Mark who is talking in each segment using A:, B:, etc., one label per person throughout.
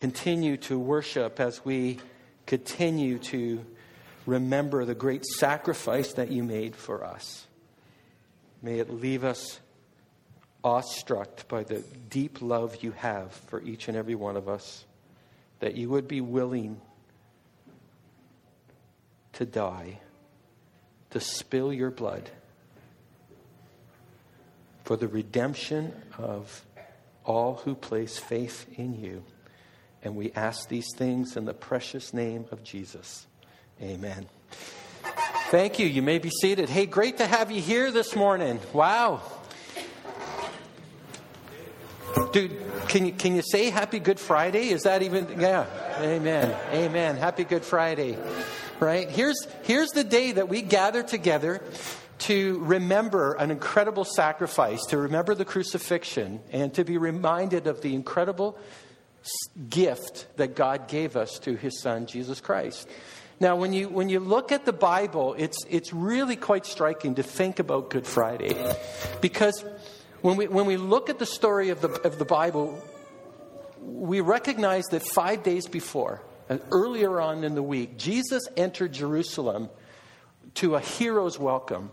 A: continue to worship, as we continue to remember the great sacrifice that you made for us. May it leave us awestruck by the deep love you have for each and every one of us, that you would be willing to die, to spill your blood for the redemption of all who place faith in you. And we ask these things in the precious name of Jesus. Amen. Thank you. You may be seated. Hey, great to have you here this morning. Wow. Dude, can you, can you say Happy Good Friday? Is that even, yeah. Amen. Amen. Happy Good Friday. Right? Here's, here's the day that we gather together to remember an incredible sacrifice, to remember the crucifixion, and to be reminded of the incredible gift that God gave us to his son, Jesus Christ. Now, when you, when you look at the Bible, it's, it's really quite striking to think about Good Friday. Because when we, when we look at the story of the, of the Bible, we recognize that five days before, and earlier on in the week, Jesus entered Jerusalem to a hero's welcome,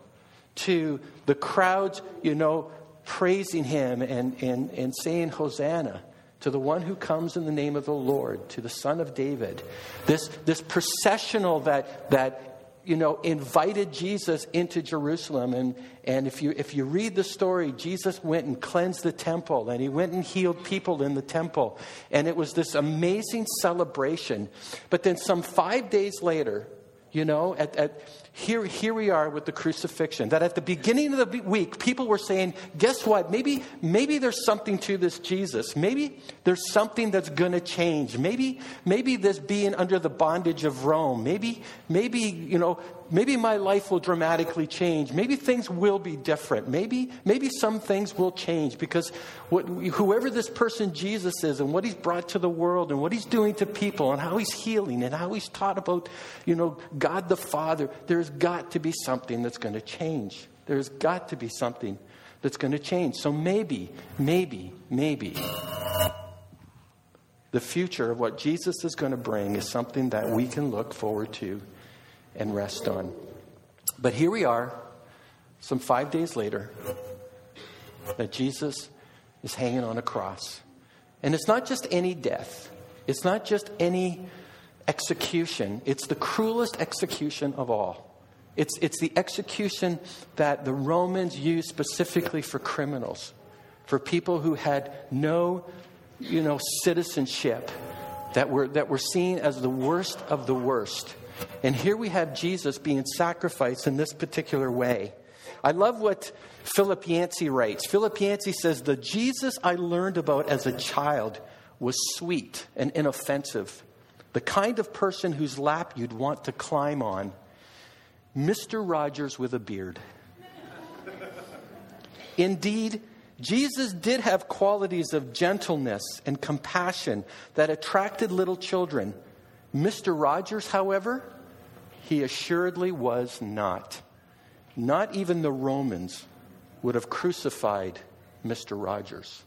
A: to the crowds, you know, praising him and, and, and saying, Hosanna to the one who comes in the name of the Lord, to the Son of David. This, this processional that, that you know, invited Jesus into Jerusalem. And, and if, you, if you read the story, Jesus went and cleansed the temple, and he went and healed people in the temple. And it was this amazing celebration. But then, some five days later, you know, at, at, here, here we are with the crucifixion. That at the beginning of the week, people were saying, guess what? Maybe, maybe there's something to this Jesus. Maybe there's something that's going to change. Maybe, maybe this being under the bondage of Rome. Maybe, maybe, you know, maybe my life will dramatically change. Maybe things will be different. Maybe, maybe some things will change because what, whoever this person Jesus is and what he's brought to the world and what he's doing to people and how he's healing and how he's taught about, you know, God the Father, there's got to be something that's going to change. There's got to be something that's going to change. So maybe, maybe, maybe the future of what Jesus is going to bring is something that we can look forward to and rest on. But here we are, some five days later, that Jesus is hanging on a cross. And it's not just any death, it's not just any execution, it's the cruelest execution of all. It's, it's the execution that the Romans used specifically for criminals, for people who had no you know, citizenship, that were, that were seen as the worst of the worst. And here we have Jesus being sacrificed in this particular way. I love what Philip Yancey writes. Philip Yancey says, The Jesus I learned about as a child was sweet and inoffensive, the kind of person whose lap you'd want to climb on. Mr. Rogers with a beard. Indeed, Jesus did have qualities of gentleness and compassion that attracted little children Mr. Rogers, however, he assuredly was not. Not even the Romans would have crucified Mr. Rogers.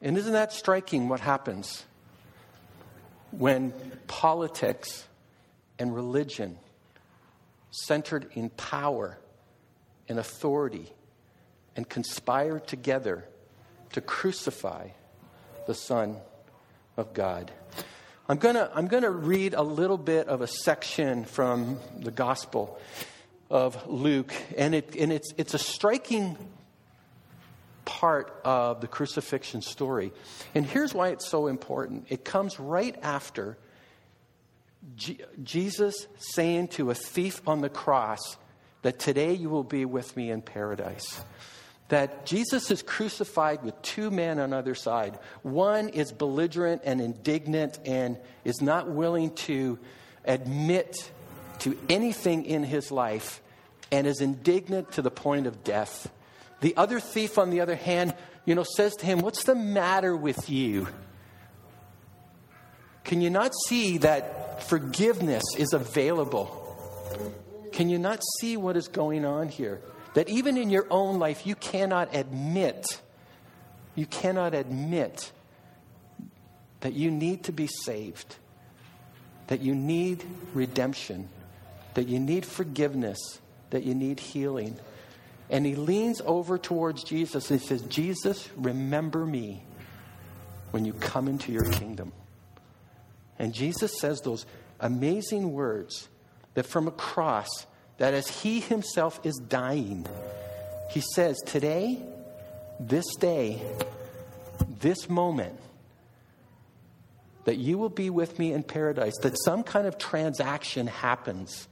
A: And isn't that striking what happens when politics and religion, centered in power and authority, and conspire together to crucify the Son of God. I'm going to I'm going to read a little bit of a section from the Gospel of Luke, and, it, and it's, it's a striking part of the crucifixion story. And here's why it's so important it comes right after G- Jesus saying to a thief on the cross that today you will be with me in paradise that Jesus is crucified with two men on either side. One is belligerent and indignant and is not willing to admit to anything in his life and is indignant to the point of death. The other thief, on the other hand, you know, says to him, What's the matter with you? Can you not see that forgiveness is available? Can you not see what is going on here? That even in your own life, you cannot admit you cannot admit that you need to be saved, that you need redemption, that you need forgiveness, that you need healing. And he leans over towards Jesus and says, Jesus, remember me when you come into your kingdom. And Jesus says those amazing words that from a cross, that as he himself is dying, he says, Today, this day, this moment, that you will be with me in paradise, that some kind of transaction happens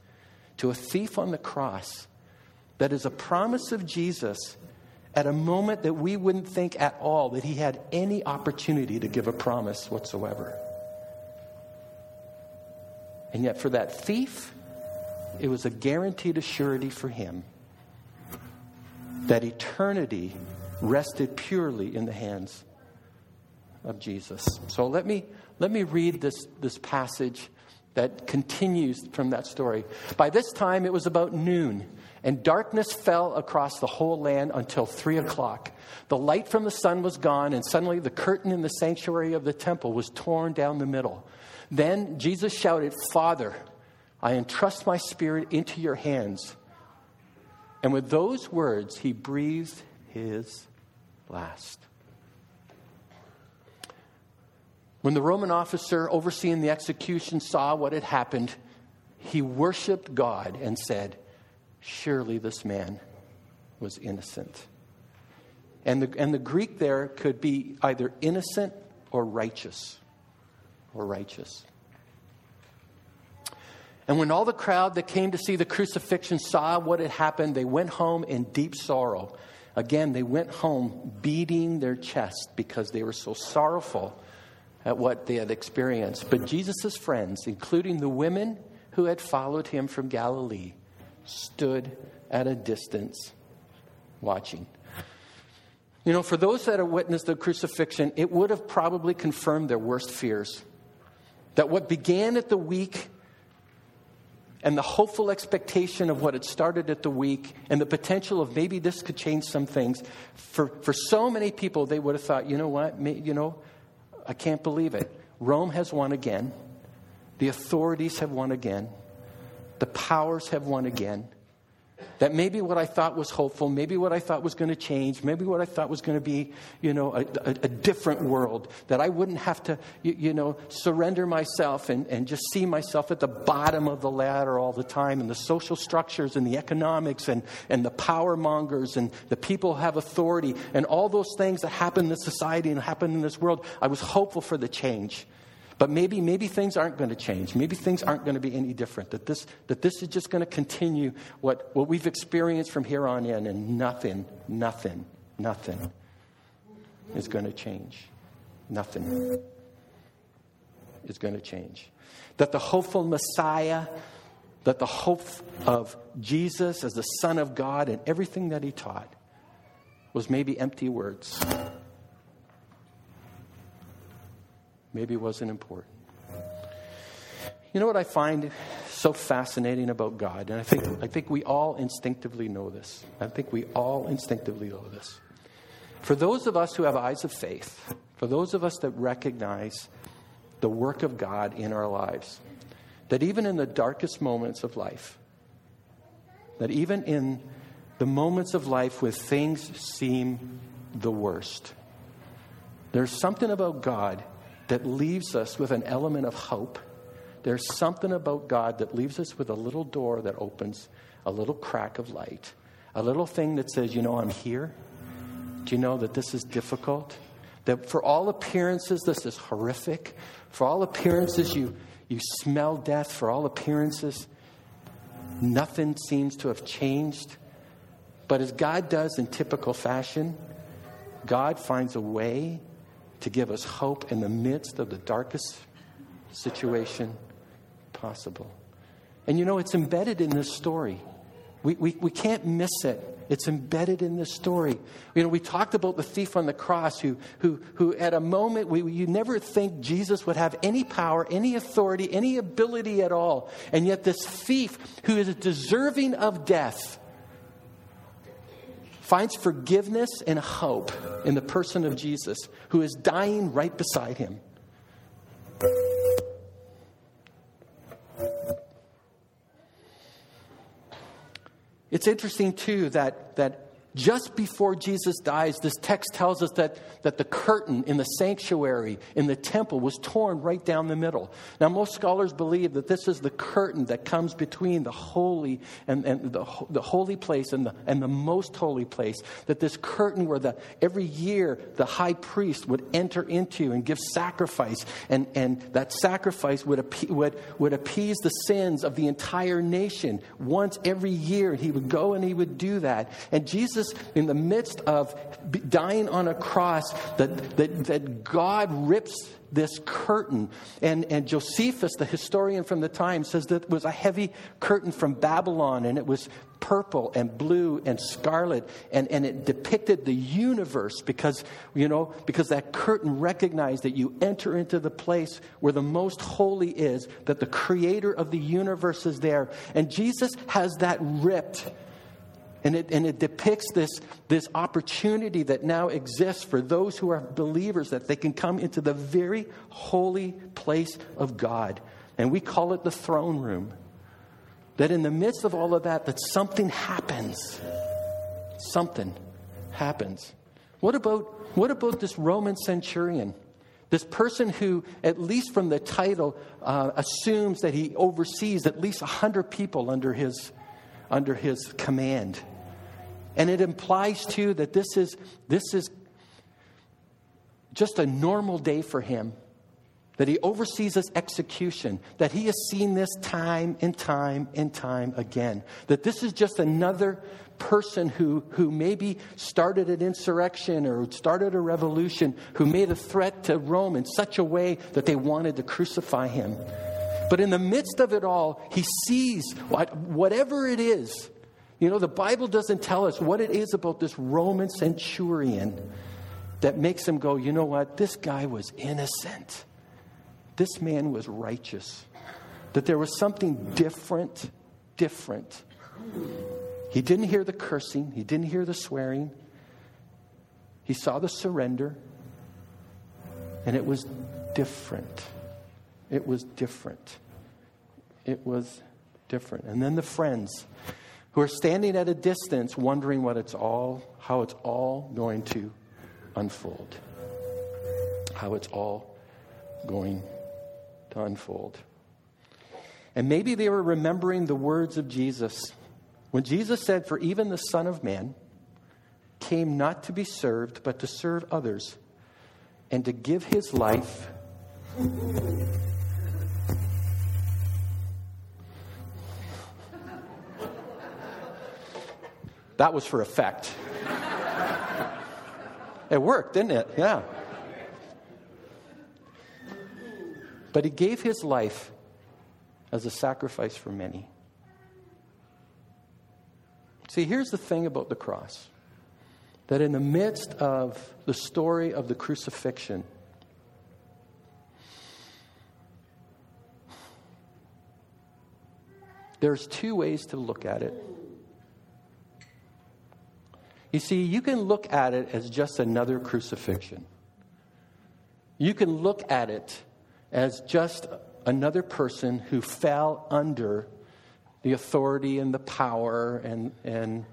A: to a thief on the cross that is a promise of Jesus at a moment that we wouldn't think at all that he had any opportunity to give a promise whatsoever. And yet, for that thief, it was a guaranteed assurity for him that eternity rested purely in the hands of Jesus. So let me, let me read this, this passage that continues from that story. By this time, it was about noon, and darkness fell across the whole land until three o'clock. The light from the sun was gone, and suddenly the curtain in the sanctuary of the temple was torn down the middle. Then Jesus shouted, Father, I entrust my spirit into your hands. And with those words, he breathed his last. When the Roman officer overseeing the execution saw what had happened, he worshiped God and said, Surely this man was innocent. And the, and the Greek there could be either innocent or righteous. Or righteous. And when all the crowd that came to see the crucifixion saw what had happened, they went home in deep sorrow. Again, they went home beating their chest because they were so sorrowful at what they had experienced. But Jesus' friends, including the women who had followed him from Galilee, stood at a distance watching. You know, for those that have witnessed the crucifixion, it would have probably confirmed their worst fears. That what began at the week and the hopeful expectation of what had started at the week and the potential of maybe this could change some things, for, for so many people, they would have thought, you know what, you know, I can't believe it. Rome has won again. The authorities have won again. The powers have won again. That maybe what I thought was hopeful, maybe what I thought was going to change, maybe what I thought was going to be, you know, a, a, a, different world, that I wouldn't have to, you, you, know, surrender myself and, and just see myself at the bottom of the ladder all the time, and the social structures and the economics and, and the power mongers and the people who have authority and all those things that happen in this society and happen in this world. I was hopeful for the change. But maybe, maybe things aren't going to change. Maybe things aren't going to be any different. That this, that this is just going to continue what, what we've experienced from here on in, and nothing, nothing, nothing is going to change. Nothing is going to change. That the hopeful Messiah, that the hope of Jesus as the Son of God and everything that he taught was maybe empty words maybe wasn't important. You know what I find so fascinating about God? And I think, I think we all instinctively know this. I think we all instinctively know this. For those of us who have eyes of faith, for those of us that recognize the work of God in our lives, that even in the darkest moments of life, that even in the moments of life where things seem the worst, there's something about God that leaves us with an element of hope. There's something about God that leaves us with a little door that opens, a little crack of light, a little thing that says, You know, I'm here. Do you know that this is difficult? That for all appearances, this is horrific. For all appearances, you, you smell death. For all appearances, nothing seems to have changed. But as God does in typical fashion, God finds a way to give us hope in the midst of the darkest situation possible. And you know, it's embedded in this story. We, we, we can't miss it. It's embedded in this story. You know, we talked about the thief on the cross who, who, who at a moment, we, you never think Jesus would have any power, any authority, any ability at all. And yet, this thief who is deserving of death finds forgiveness and hope in the person of Jesus, who is dying right beside him. It's interesting, too, that, that just before Jesus dies, this text tells us that, that the curtain in the sanctuary, in the temple, was torn right down the middle. Now, most scholars believe that this is the curtain that comes between the holy and, and the, the holy place and the, and the most holy place. That this curtain where the, every year the high priest would enter into and give sacrifice, and, and that sacrifice would, appe- would, would appease the sins of the entire nation. Once every year, he would go and he would do that. And Jesus in the midst of dying on a cross, that, that, that God rips this curtain. And, and Josephus, the historian from the time, says that it was a heavy curtain from Babylon, and it was purple and blue and scarlet, and, and it depicted the universe because, you know, because that curtain recognized that you enter into the place where the most holy is, that the creator of the universe is there. And Jesus has that ripped and it, and it depicts this, this opportunity that now exists for those who are believers that they can come into the very holy place of God. And we call it the throne room. That in the midst of all of that, that something happens. Something happens. What about, what about this Roman centurion? This person who, at least from the title, uh, assumes that he oversees at least 100 people under his, under his command. And it implies, too, that this is, this is just a normal day for him. That he oversees his execution, that he has seen this time and time and time again. That this is just another person who, who maybe started an insurrection or started a revolution, who made a threat to Rome in such a way that they wanted to crucify him. But in the midst of it all, he sees what, whatever it is you know, the Bible doesn't tell us what it is about this Roman centurion that makes him go, you know what? This guy was innocent. This man was righteous. That there was something different, different. He didn't hear the cursing, he didn't hear the swearing. He saw the surrender, and it was different. It was different. It was different. And then the friends who are standing at a distance wondering what it's all, how it's all going to unfold. How it's all going to unfold. And maybe they were remembering the words of Jesus. When Jesus said, For even the Son of Man came not to be served, but to serve others, and to give his life That was for effect. it worked, didn't it? Yeah. But he gave his life as a sacrifice for many. See, here's the thing about the cross that in the midst of the story of the crucifixion, there's two ways to look at it. You see, you can look at it as just another crucifixion. You can look at it as just another person who fell under the authority and the power and, and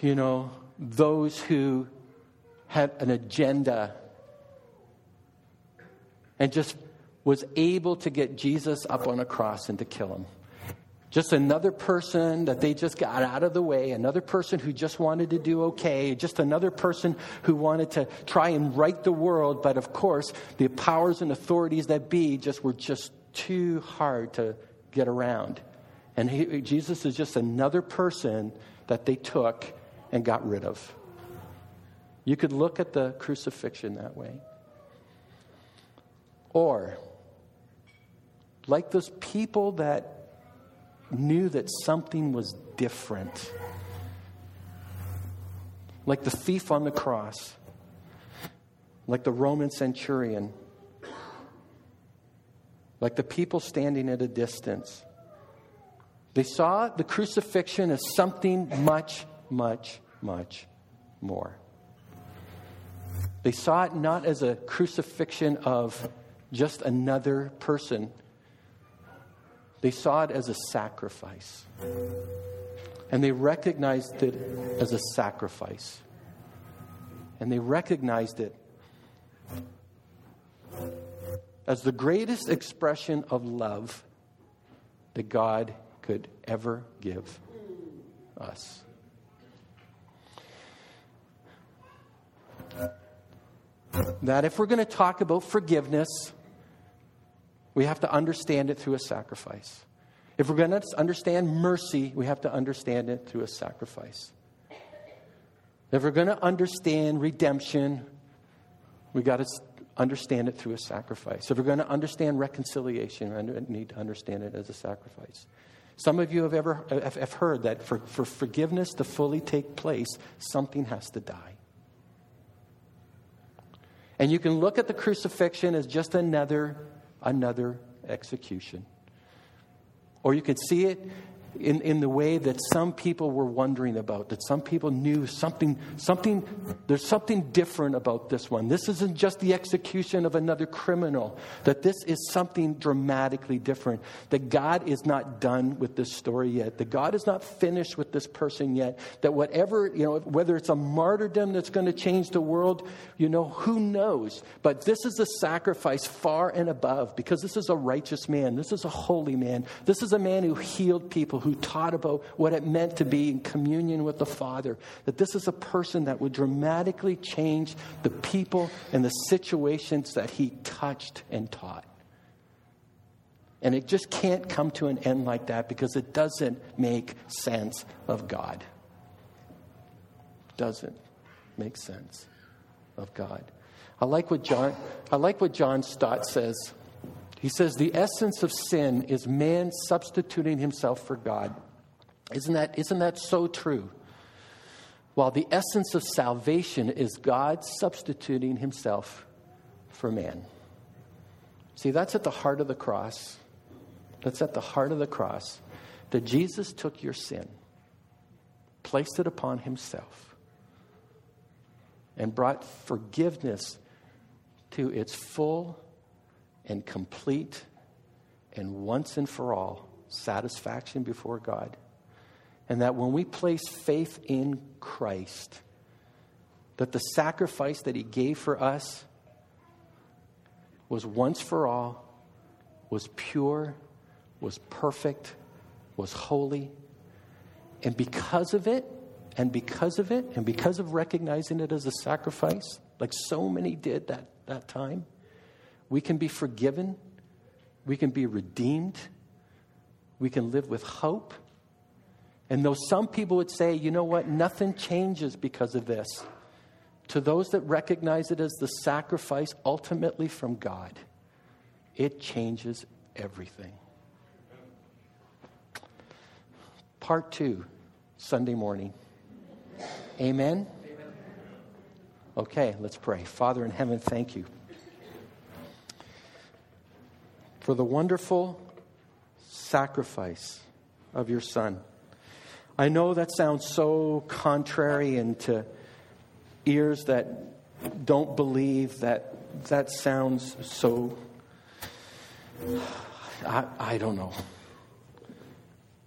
A: you know, those who had an agenda and just was able to get Jesus up on a cross and to kill him. Just another person that they just got out of the way, another person who just wanted to do okay, just another person who wanted to try and right the world. But of course, the powers and authorities that be just were just too hard to get around. And he, Jesus is just another person that they took and got rid of. You could look at the crucifixion that way. Or, like those people that knew that something was different. Like the thief on the cross, like the Roman centurion, like the people standing at a distance. They saw the crucifixion as something much, much much more. They saw it not as a crucifixion of just another person, they saw it as a sacrifice. And they recognized it as a sacrifice. And they recognized it as the greatest expression of love that God could ever give us. That if we're going to talk about forgiveness, we have to understand it through a sacrifice. If we're going to understand mercy, we have to understand it through a sacrifice. If we're going to understand redemption, we got to understand it through a sacrifice. If we're going to understand reconciliation, we need to understand it as a sacrifice. Some of you have ever have heard that for, for forgiveness to fully take place, something has to die. And you can look at the crucifixion as just another, another execution. Or you could see it in, in the way that some people were wondering about, that some people knew something, something, there's something different about this one. This isn't just the execution of another criminal, that this is something dramatically different. That God is not done with this story yet, that God is not finished with this person yet, that whatever, you know, whether it's a martyrdom that's going to change the world, you know, who knows? But this is a sacrifice far and above because this is a righteous man, this is a holy man, this is a man who healed people who taught about what it meant to be in communion with the Father. That this is a person that would dramatically change the people and the situations that he touched and taught. And it just can't come to an end like that because it doesn't make sense of God. Doesn't make sense of God. I like what John, I like what John Stott says he says, The essence of sin is man substituting himself for God. Isn't that, isn't that so true? While the essence of salvation is God substituting himself for man. See, that's at the heart of the cross. That's at the heart of the cross. That Jesus took your sin, placed it upon himself, and brought forgiveness to its full and complete and once and for all satisfaction before God. And that when we place faith in Christ, that the sacrifice that He gave for us was once for all, was pure, was perfect, was holy. And because of it, and because of it, and because of recognizing it as a sacrifice, like so many did that, that time, we can be forgiven. We can be redeemed. We can live with hope. And though some people would say, you know what, nothing changes because of this, to those that recognize it as the sacrifice ultimately from God, it changes everything. Part two, Sunday morning. Amen? Okay, let's pray. Father in heaven, thank you for the wonderful sacrifice of your Son. I know that sounds so contrary and to ears that don't believe that that sounds so I, I don't know.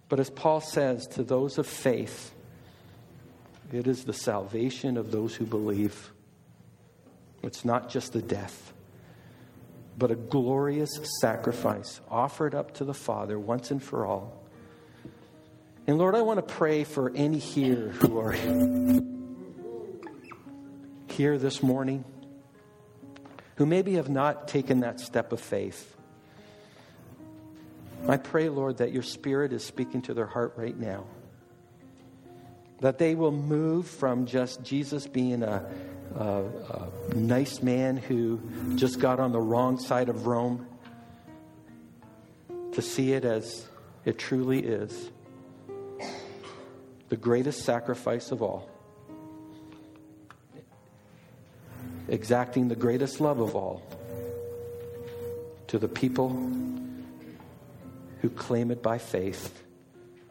A: But as Paul says to those of faith, it is the salvation of those who believe. It's not just the death but a glorious sacrifice offered up to the Father once and for all. And Lord, I want to pray for any here who are here this morning who maybe have not taken that step of faith. I pray, Lord, that your Spirit is speaking to their heart right now. That they will move from just Jesus being a, a nice man who just got on the wrong side of Rome, to see it as it truly is the greatest sacrifice of all, exacting the greatest love of all to the people who claim it by faith.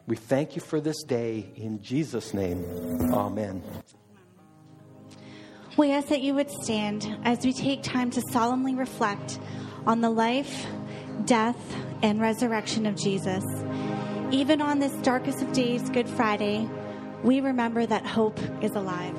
A: We thank you for this day. In Jesus' name, amen.
B: We ask that you would stand as we take time to solemnly reflect on the life, death, and resurrection of Jesus. Even on this darkest of days, Good Friday, we remember that hope is alive.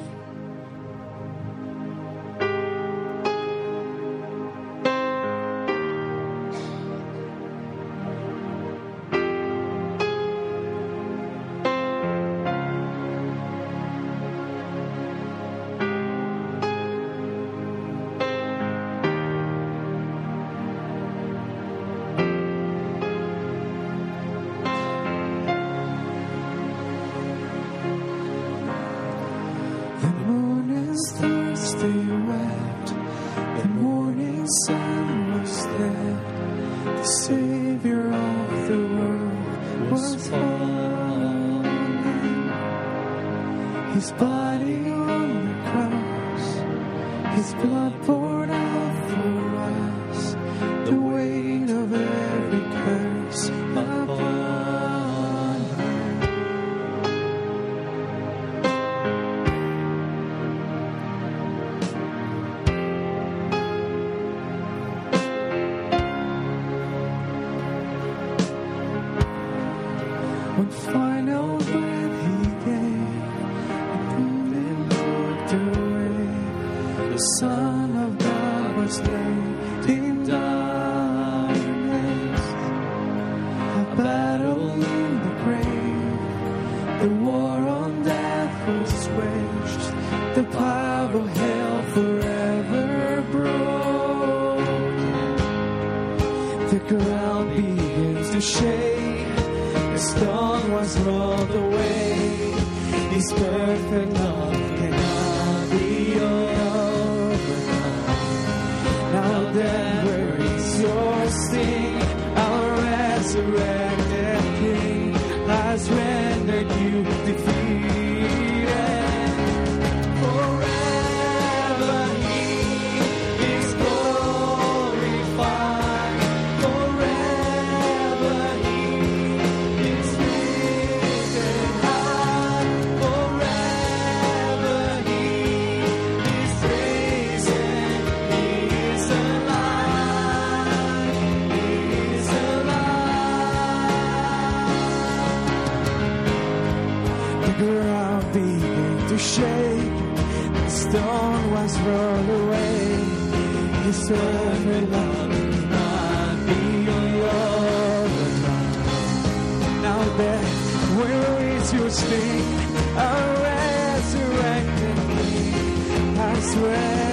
C: His body on the cross, His blood poured. has run away. His servant love cannot be overcome. Now that will is your sting, a resurrected king? I swear.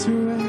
C: surrender.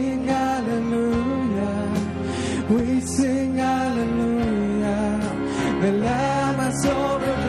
C: sing hallelujah. We sing hallelujah. The Lamb has overcome.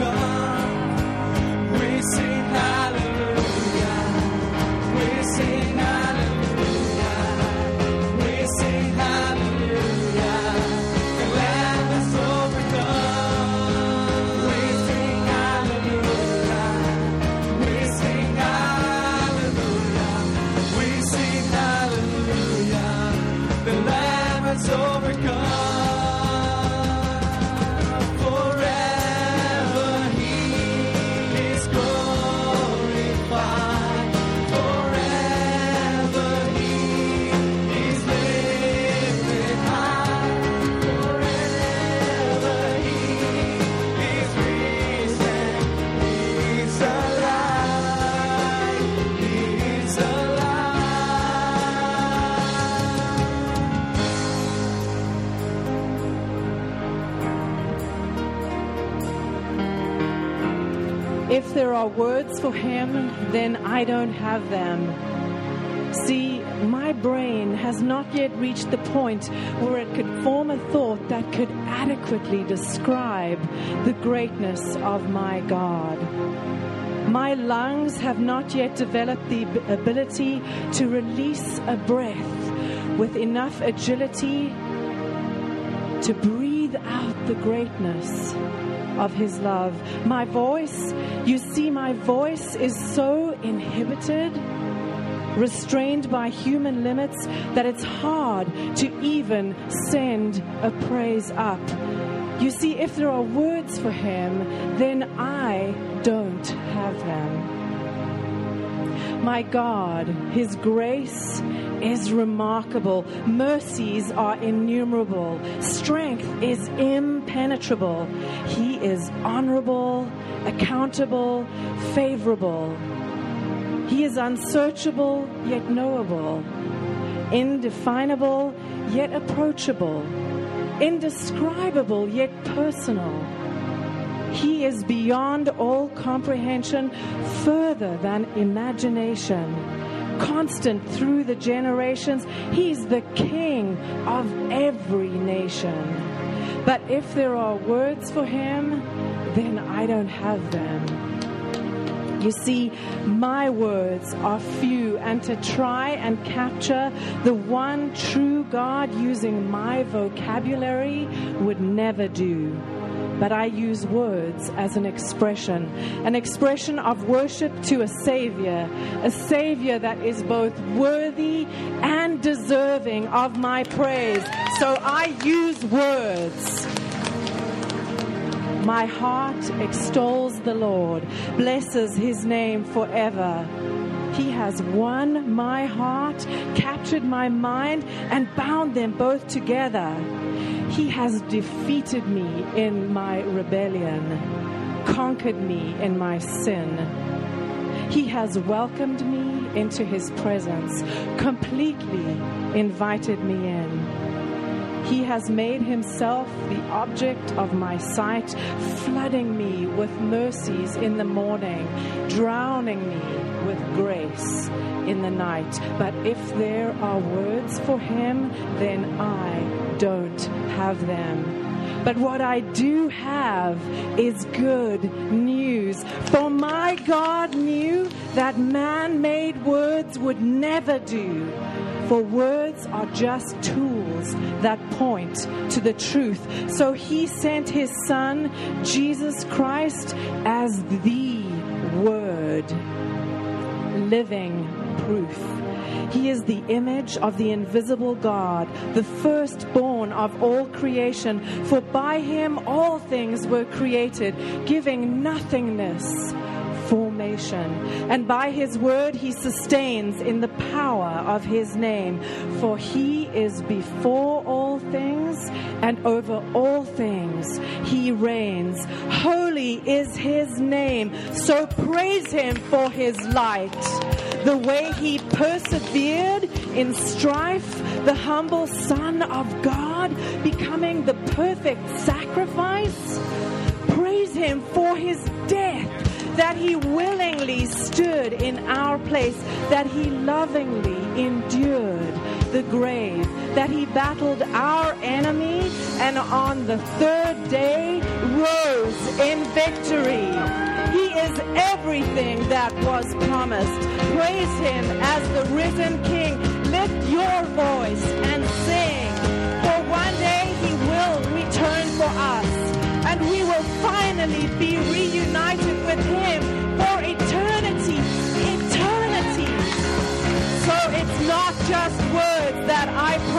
D: If there are words for him, then I don't have them. See, my brain has not yet reached the point where it could form a thought that could adequately describe the greatness of my God. My lungs have not yet developed the ability to release a breath with enough agility to breathe out the greatness of His love. My voice, you see, my voice is so inhibited, restrained by human limits, that it's hard to even send a praise up. You see, if there are words for Him, then I don't have them. My God, His grace is remarkable. Mercies are innumerable. Strength is impenetrable. He is honorable, accountable, favorable. He is unsearchable yet knowable, indefinable yet approachable, indescribable yet personal. He is beyond all comprehension, further than imagination. Constant through the generations, He's the King of every nation. But if there are words for Him, then I don't have them. You see, my words are few, and to try and capture the one true God using my vocabulary would never do. But I use words as an expression, an expression of worship to a Savior, a Savior that is both worthy and deserving of my praise. So I use words. My heart extols the Lord, blesses his name forever. He has won my heart, captured my mind, and bound them both together. He has defeated me in my rebellion, conquered me in my sin. He has welcomed me into his presence, completely invited me in. He has made himself the object of my sight, flooding me with mercies in the morning, drowning me with grace in the night. But if there are words for him, then I don't have them. But what I do have is good news. For my God knew that man made words would never do. For words are just tools that point to the truth. So he sent his son, Jesus Christ, as the Word, living proof. He is the image of the invisible God, the firstborn of all creation. For by him all things were created, giving nothingness formation. And by his word he sustains in the power of his name. For he is before all things and over all things he reigns. Holy is his name. So praise him for his light. The way he persevered in strife, the humble Son of God, becoming the perfect sacrifice. Praise him for his death that he willingly stood in our place, that he lovingly endured the grave, that he battled our enemy, and on the third day rose in victory. He is everything that was promised. Praise him as the risen King. Lift your voice and sing, for one day he will return for us and we will finally be reunited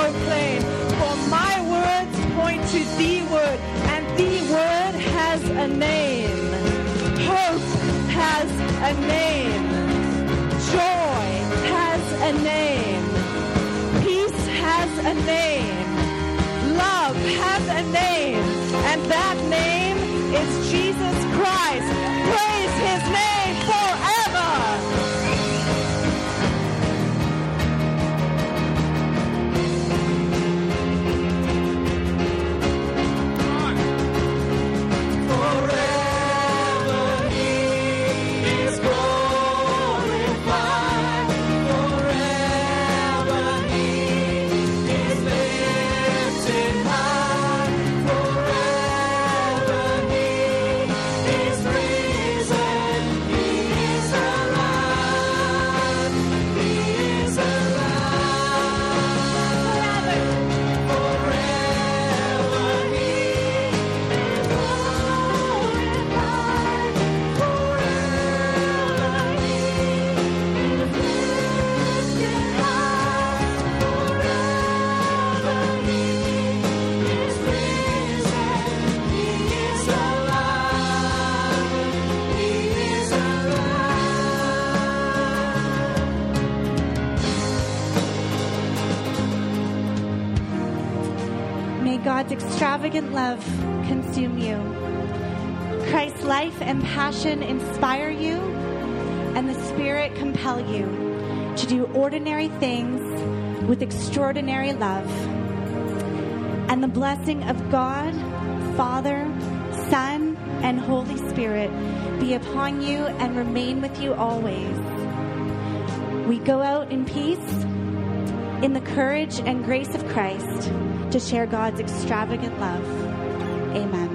D: proclaim, for my words point to the Word, and the Word has a name. Hope has a name. Joy has a name. Peace has a name. Love has a name, and that name is Jesus Christ.
B: God's extravagant love consume you. Christ's life and passion inspire you, and the Spirit compel you to do ordinary things with extraordinary love. And the blessing of God, Father, Son, and Holy Spirit be upon you and remain with you always. We go out in peace, in the courage and grace of Christ, to share God's extravagant love. Amen.